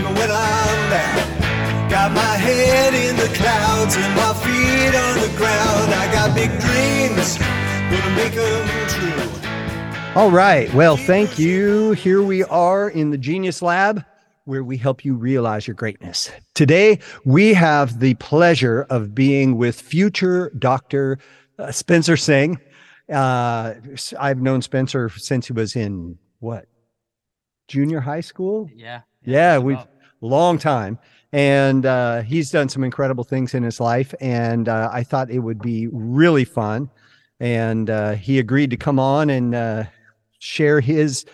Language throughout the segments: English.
even when I'm down. Got my head in the clouds and my feet on the ground. I got big dreams, gonna make them true. All right. Well, thank you. Here we are in the Genius Lab where we help you realize your greatness. Today, we have the pleasure of being with future Dr. uh, Spencer Singh. Uh, I've known Spencer since he was in what? Junior high school? Yeah. Yeah, we've long time. And uh, he's done some incredible things in his life. And uh, I thought it would be really fun. And uh, he agreed to come on and uh, share his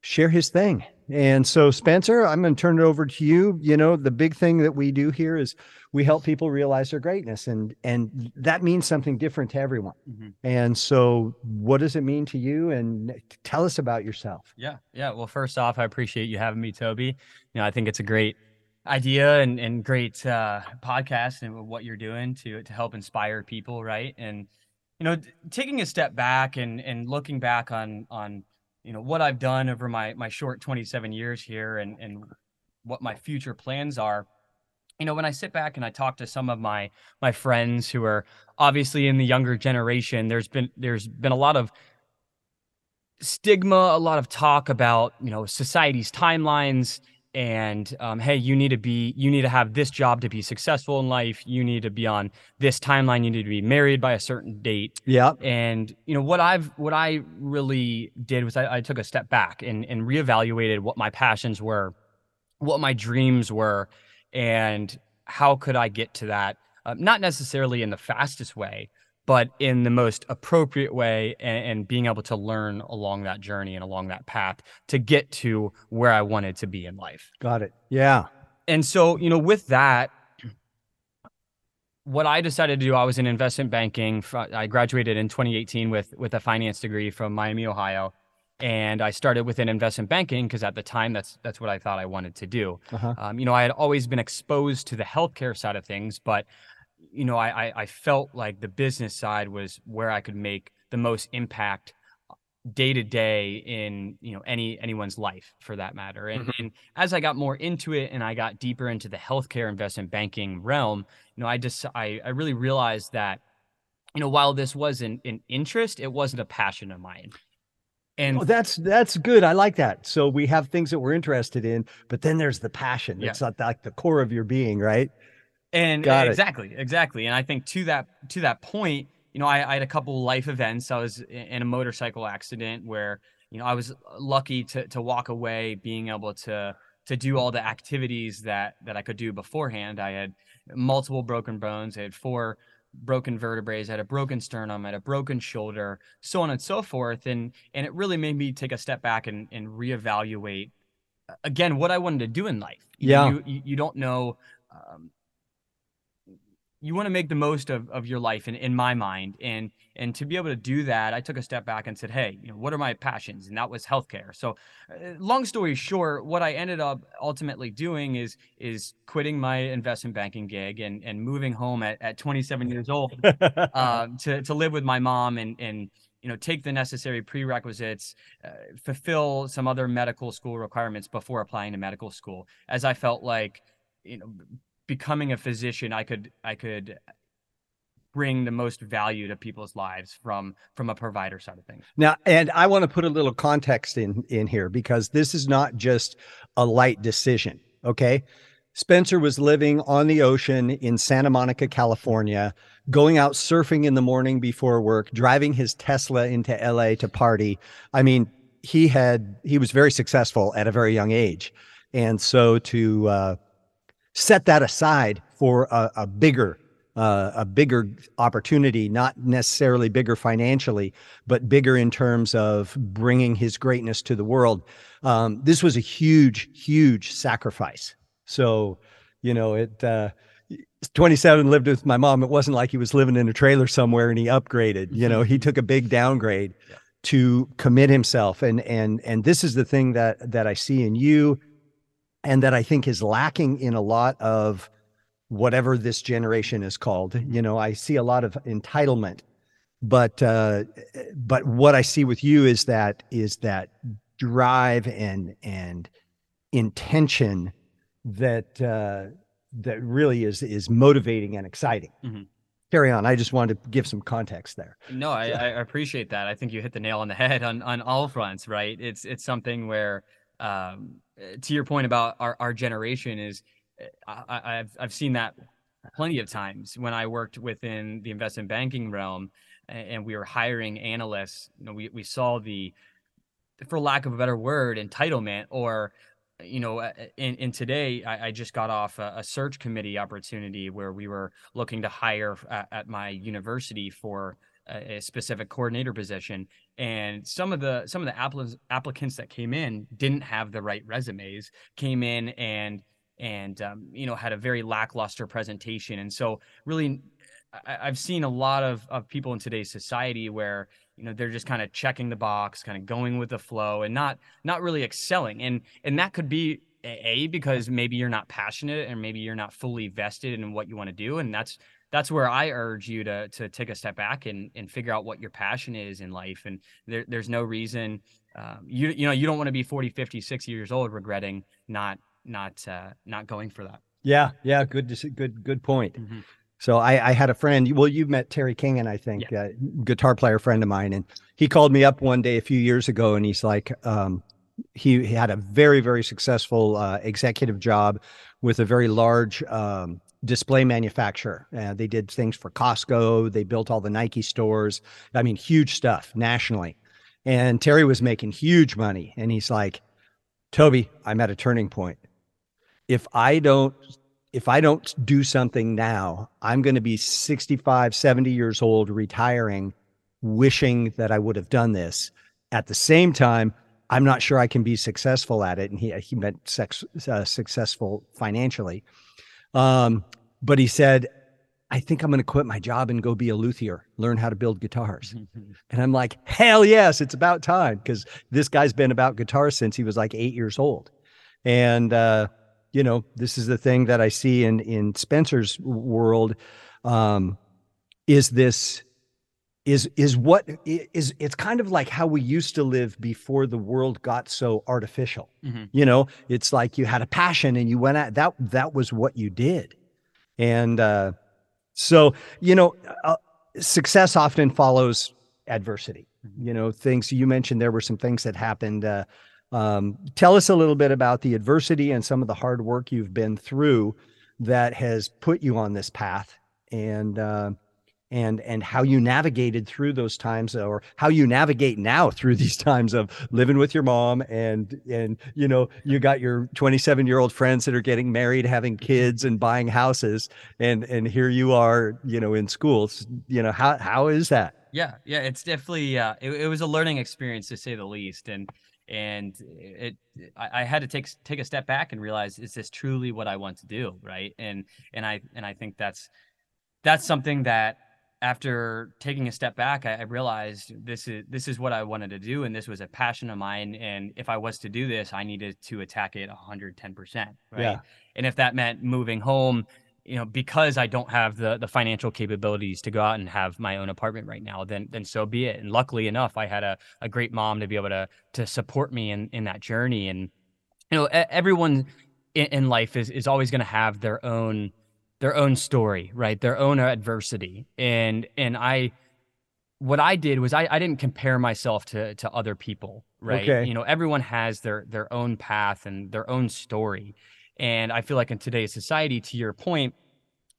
share his thing. And so, Spencer, I'm going to turn it over to you. You know, the big thing that we do here is we help people realize their greatness, and and that means something different to everyone. Mhm. And so, what does it mean to you? And tell us about yourself. Yeah. Yeah. Well, first off, I appreciate you having me, Toby. You know, I think it's a great idea and, and great uh, podcast and what you're doing to to help inspire people, right? And you know, taking a step back and and looking back on on you know what I've done over my my short 27 years here and and what my future plans are. You know, when I sit back and I talk to some of my my friends who are obviously in the younger generation, there's been there's been a lot of stigma, a lot of talk about you know society's timelines and um, hey, you need to be you need to have this job to be successful in life. You need to be on this timeline. You need to be married by a certain date. Yeah. And you know what I've what I really did was I, I took a step back and and reevaluated what my passions were, what my dreams were, and how could I get to that? Uh, not necessarily in the fastest way, but in the most appropriate way, and, and being able to learn along that journey and along that path to get to where I wanted to be in life Got it. Yeah. and so you know with that what i decided to do i was in investment banking i graduated in 2018 with with a finance degree from miami ohio and i started within investment banking because at the time that's that's what i thought i wanted to do Uh-huh. um, you know i had always been exposed to the healthcare side of things but you know I, I i felt like the business side was where i could make the most impact uh, day to day in you know any anyone's life for that matter and, mm-hmm. and as i got more into it and i got deeper into the healthcare investment banking realm you know i just i, I really realized that you know while this was an, an interest it wasn't a passion of mine and Oh, that's that's good. I like that. So we have things that we're interested in, but then there's the passion. Yeah. It's not like the core of your being, right? And Got it. exactly exactly. And i think to that to that point you know I, I had a couple life events. I was in a motorcycle accident where you know i was lucky to to walk away being able to to do all the activities that that i could do beforehand. I had multiple broken bones i had four broken vertebrae i had a broken sternum i had a broken shoulder so on and so forth. And and it really made me take a step back and and reevaluate uh, again what i wanted to do in life. Yeah. you, you, you don't know um, you want to make the most of, of your life in, in my mind and and to be able to do that i took a step back and said hey you know what are my passions and that was healthcare so uh, long story short what i ended up ultimately doing is is quitting my investment banking gig and and moving home at, at 27 years old uh, to to live with my mom and and you know take the necessary prerequisites, uh, fulfill some other medical school requirements before applying to medical school. As I felt like you know becoming a physician, I could I could bring the most value to people's lives from from a provider side of things. Now, and I want to put a little context in in here because this is not just a light decision. Okay. Spencer was living on the ocean in Santa Monica, California, going out surfing in the morning before work, driving his Tesla into LA to party. I mean, he had he was very successful at a very young age. And so to uh, set that aside for a, a bigger uh, a bigger opportunity, not necessarily bigger financially, but bigger in terms of bringing his greatness to the world. Um, this was a huge, huge sacrifice. So, you know, it. Uh, 27 lived with my mom. It wasn't like he was living in a trailer somewhere and he upgraded. You know, he took a big downgrade Yeah. to commit himself. And and and this is the thing that that I see in you, and that I think is lacking in a lot of whatever this generation is called. You know, I see a lot of entitlement, but uh, but what I see with you is that is that drive and and intention that uh, that really is is motivating and exciting. Mhm. Carry on. I just wanted to give some context there. No, I, I appreciate that. I think you hit the nail on the head on on all fronts, right? It's it's something where, um, uh, to your point about our, our generation is, uh, I, I've I've seen that plenty of times when I worked within the investment banking realm, and we were hiring analysts. You know, we we saw the, for lack of a better word, entitlement or you know, uh, in, in today, I, I just got off a, a search committee opportunity where we were looking to hire at, at my university for a, a specific coordinator position, and some of the some of the applicants that came in didn't have the right resumes, came in and and um, you know had a very lackluster presentation, and so really, I, I've seen a lot of of people in today's society where you know they're just kind of checking the box kind of going with the flow and not not really excelling. And and that could be A, because maybe you're not passionate and maybe you're not fully vested in what you want to do. And that's that's where i urge you to to take a step back and and figure out what your passion is in life and there, there's no reason um, you you know you don't want to be 40 50 60 years old regretting not not uh not going for that Yeah, yeah, good, good, good point. Mhm. So I, I had a friend. Well, you've met Terry King, and I think uh, guitar player friend of mine, and he called me up one day a few years ago, and he's like, um, he, he had a very very successful uh, executive job with a very large um, display manufacturer. Uh, they did things for Costco. They built all the Nike stores. I mean, huge stuff nationally. And Terry was making huge money, and he's like, Toby, I'm at a turning point. If I don't if I don't do something now, I'm going to be 65, 70 years old, retiring, wishing that I would have done this. At the same time, I'm not sure I can be successful at it. And he, he meant sex, uh, successful financially. Um, but he said, I think I'm going to quit my job and go be a luthier, learn how to build guitars. And I'm like, hell yes, it's about time because this guy's been about guitars since he was like eight years old. And, uh, you know, this is the thing that I see in, in Spencer's world um, is this is is what is it's kind of like how we used to live before the world got so artificial. Mhm. you know it's like you had a passion and you went at that that was what you did. And uh so you know uh, success often follows adversity. You know things you mentioned there were some things that happened uh um, tell us a little bit about the adversity and some of the hard work you've been through that has put you on this path. And uh, and and how you navigated through those times or how you navigate now through these times of living with your mom and and you know you got your 27 year old friends that are getting married having kids and buying houses and and here you are you know in schools. You know how how is that? Yeah, yeah, it's definitely uh, it, it was a learning experience to say the least, and and it I, I had to take take a step back and realize is this truly what I want to do, right? And and I and I think that's that's something that after taking a step back, I, I realized this is this is what I wanted to do, and this was a passion of mine. And if I was to do this, I needed to attack it 110 percent, right? Yeah. And if that meant moving home you know because i don't have the the financial capabilities to go out and have my own apartment right now then then so be it and luckily enough i had a, a great mom to be able to to support me in in that journey and you know everyone in, in life is is always going to have their own their own story right? Their own adversity. And and i what i did was i i didn't compare myself to to other people right? Okay. you know everyone has their their own path and their own story. And I feel like in today's society, to your point,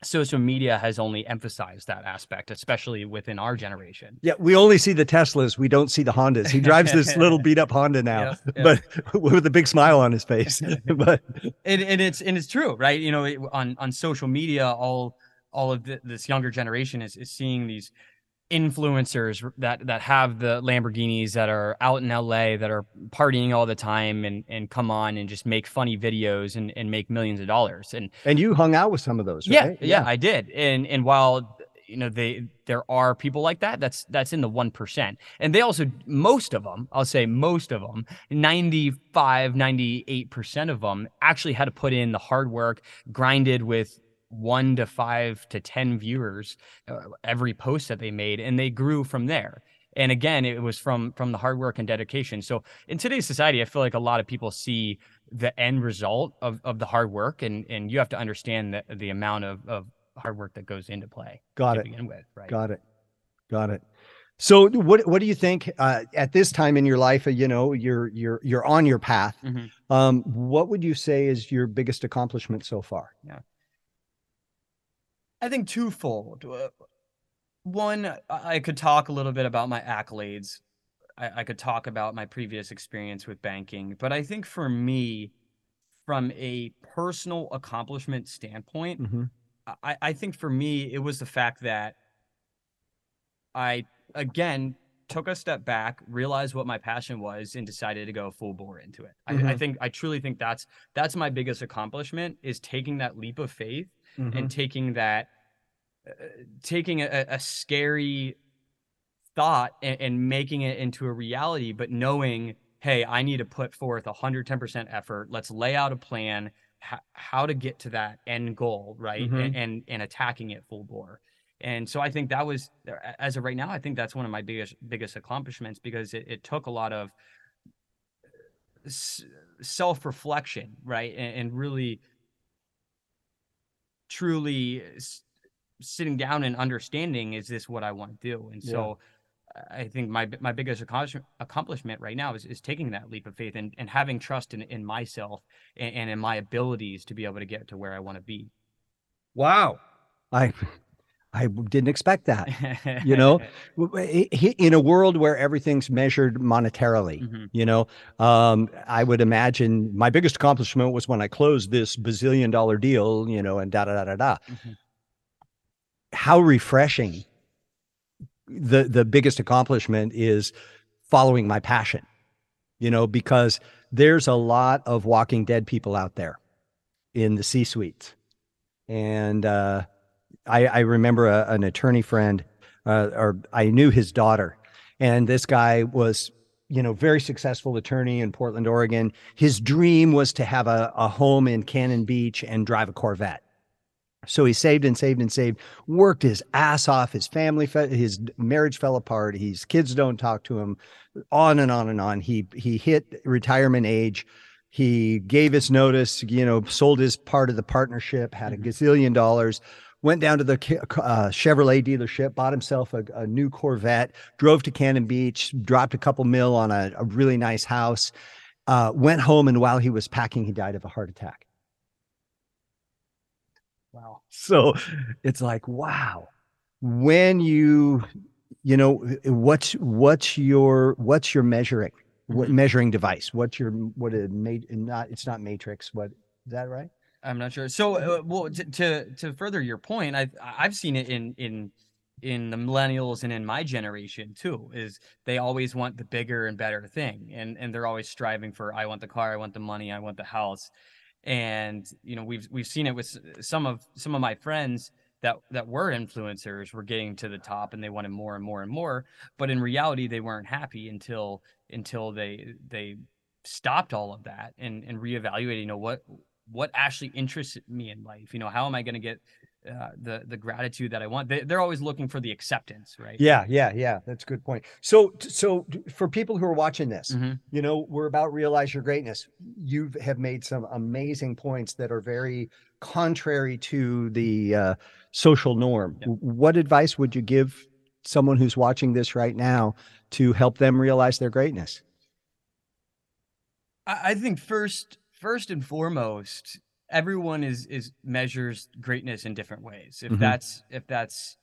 social media has only emphasized that aspect, especially within our generation. yeah we only see the teslas we don't see the hondas he drives this little beat up honda now Yeah, yeah. but with a big smile on his face but And, and it's and it's true, right? You know, it, on on social media, all all of the, this younger generation is is seeing these influencers that that have the Lamborghinis that are out in LA that are partying all the time and and come on and just make funny videos and and make millions of dollars and and you hung out with some of those yeah, right yeah, I did. And and while you know they there are people like that, that's that's in the one percent. And they also most of them, I'll say most of them, 95, 98 percent of them actually had to put in the hard work, grinded with one to five to ten viewers uh, every post that they made, and they grew from there. and again it was from from the hard work and dedication so in today's society i feel like a lot of people see the end result of, of the hard work and and you have to understand the, the amount of, of hard work that goes into play Got it. begin with right Got it. Got it. So what what do you think uh, at this time in your life? uh, You know, you're you're you're on your path. Mhm. Um, what would you say is your biggest accomplishment so far? I think twofold. Uh, One, I could talk a little bit about my accolades. I, I could talk about my previous experience with banking, but I think for me, from a personal accomplishment standpoint, Mhm. I, I think for me, it was the fact that I, again, took a step back, realized what my passion was, and decided to go full bore into it. I, I Mhm. think, I truly think that's that's my biggest accomplishment is taking that leap of faith Mm-hmm. and taking that uh, taking a, a scary thought and, and making it into a reality but knowing hey i need to put forth 110% effort let's lay out a plan h- how to get to that end goal right Mhm. and, and and attacking it full bore and so i think that was as of right now i think that's one of my biggest biggest accomplishments because it, it took a lot of s- self-reflection right and, and really truly uh, s- sitting down and understanding is this what I want to do and Yeah. so I I think my my biggest accomplishment right now is, is taking that leap of faith and, and having trust in, in myself and, and in my abilities to be able to get to where I want to be. Wow. I I didn't expect that. You know? W- w- i- i- In a world where everything's measured monetarily, Mhm. you know, um, I would imagine my biggest accomplishment was when I closed this bazillion dollar deal, you know, and da da da da da. Mhm. How refreshing. The the biggest accomplishment is following my passion, you know, because there's a lot of walking dead people out there in the C suites. And uh, I, I remember a, an attorney friend, uh, or I knew his daughter, and this guy was, you know, very successful attorney in Portland, Oregon. His dream was to have a, a home in Cannon Beach and drive a Corvette. So he saved and saved and saved, worked his ass off. His family, fe- his marriage fell apart. His kids don't talk to him. On and on and on. He he hit retirement age. He gave his notice. You know, sold his part of the partnership. Had a Mhm. gazillion dollars. Went down to the uh, Chevrolet dealership, bought himself a, a new Corvette. Drove to Cannon Beach, dropped a couple mil on a, a really nice house. Uh, went home, and while he was packing, he died of a heart attack. Wow. So it's like, wow. When you, you know, what's what's your what's your measuring what Mhm. measuring device? What's your what made not it's not matrix. What is that right? I'm not sure. So, uh, well, to, to to further your point, I've I've seen it in in in the millennials and in my generation too. Is they always want the bigger and better thing, and and they're always striving for I want the car, I want the money, I want the house, and you know we've we've seen it with some of some of my friends that that were influencers were getting to the top and they wanted more and more and more, but in reality they weren't happy until until they they stopped all of that and and reevaluated. You know what what actually interests me in life you know how am i going to get uh, the the gratitude that i want they, they're always looking for the acceptance right Yeah, yeah, yeah. That's a good point. So so for people who are watching this, Mhm. you know, we're about realize your greatness. You have made some amazing points that are very contrary to the uh, social norm. Yeah. What advice would you give someone who's watching this right now to help them realize their greatness? I, I think first first and foremost everyone is is measures greatness in different ways. If Mhm. that's if that's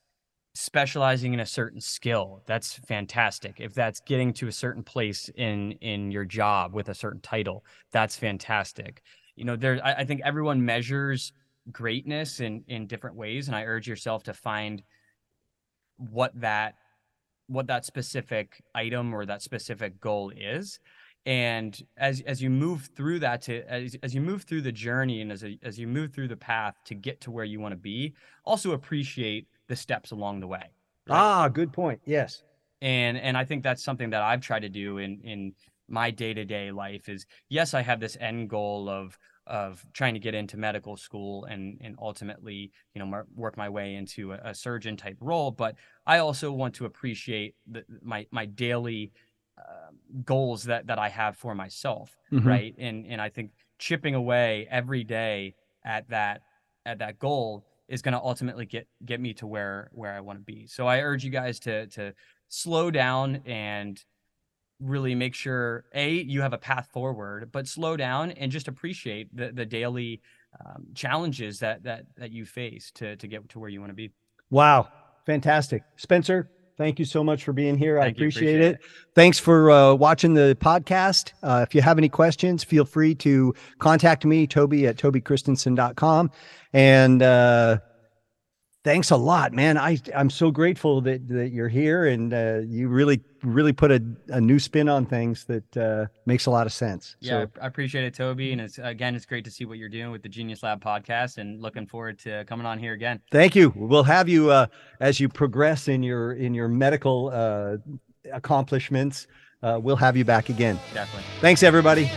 specializing in a certain skill that's fantastic. If that's getting to a certain place in in your job with a certain title that's fantastic. You know there I, I think everyone measures greatness in in different ways and i urge yourself to find what that what that specific item or that specific goal is and as as you move through that to as, as you move through the journey and as a, as you move through the path to get to where you want to be also appreciate the steps along the way right? Ah, good point. Yes. and and i think that's something that i've tried to do in in my day-to-day life is yes i have this end goal of of trying to get into medical school and and ultimately you know mar- work my way into a, a, surgeon type role but i also want to appreciate the, my my daily uh, goals that that i have for myself mm-hmm. right? And and i think chipping away every day at that at that goal is going to ultimately get get me to where where i want to be. So i urge you guys to to slow down and really make sure a you have a path forward but slow down and just appreciate the the daily um, challenges that that that you face to to get to where you want to be. Wow. Fantastic. Spencer thank you so much for being here thank i appreciate, appreciate it. it. thanks for uh, watching the podcast uh, if you have any questions feel free to contact me toby at tobychristensen.com and uh, thanks a lot, man. I I'm so grateful that that you're here and uh, you really really put a, a new spin on things that uh, makes a lot of sense. Yeah, so, I appreciate it, Toby. And it's again, it's great to see what you're doing with the Genius Lab podcast, and looking forward to coming on here again. Thank you. We'll have you uh, as you progress in your in your medical uh, accomplishments. Uh, we'll have you back again. Definitely. Thanks, everybody.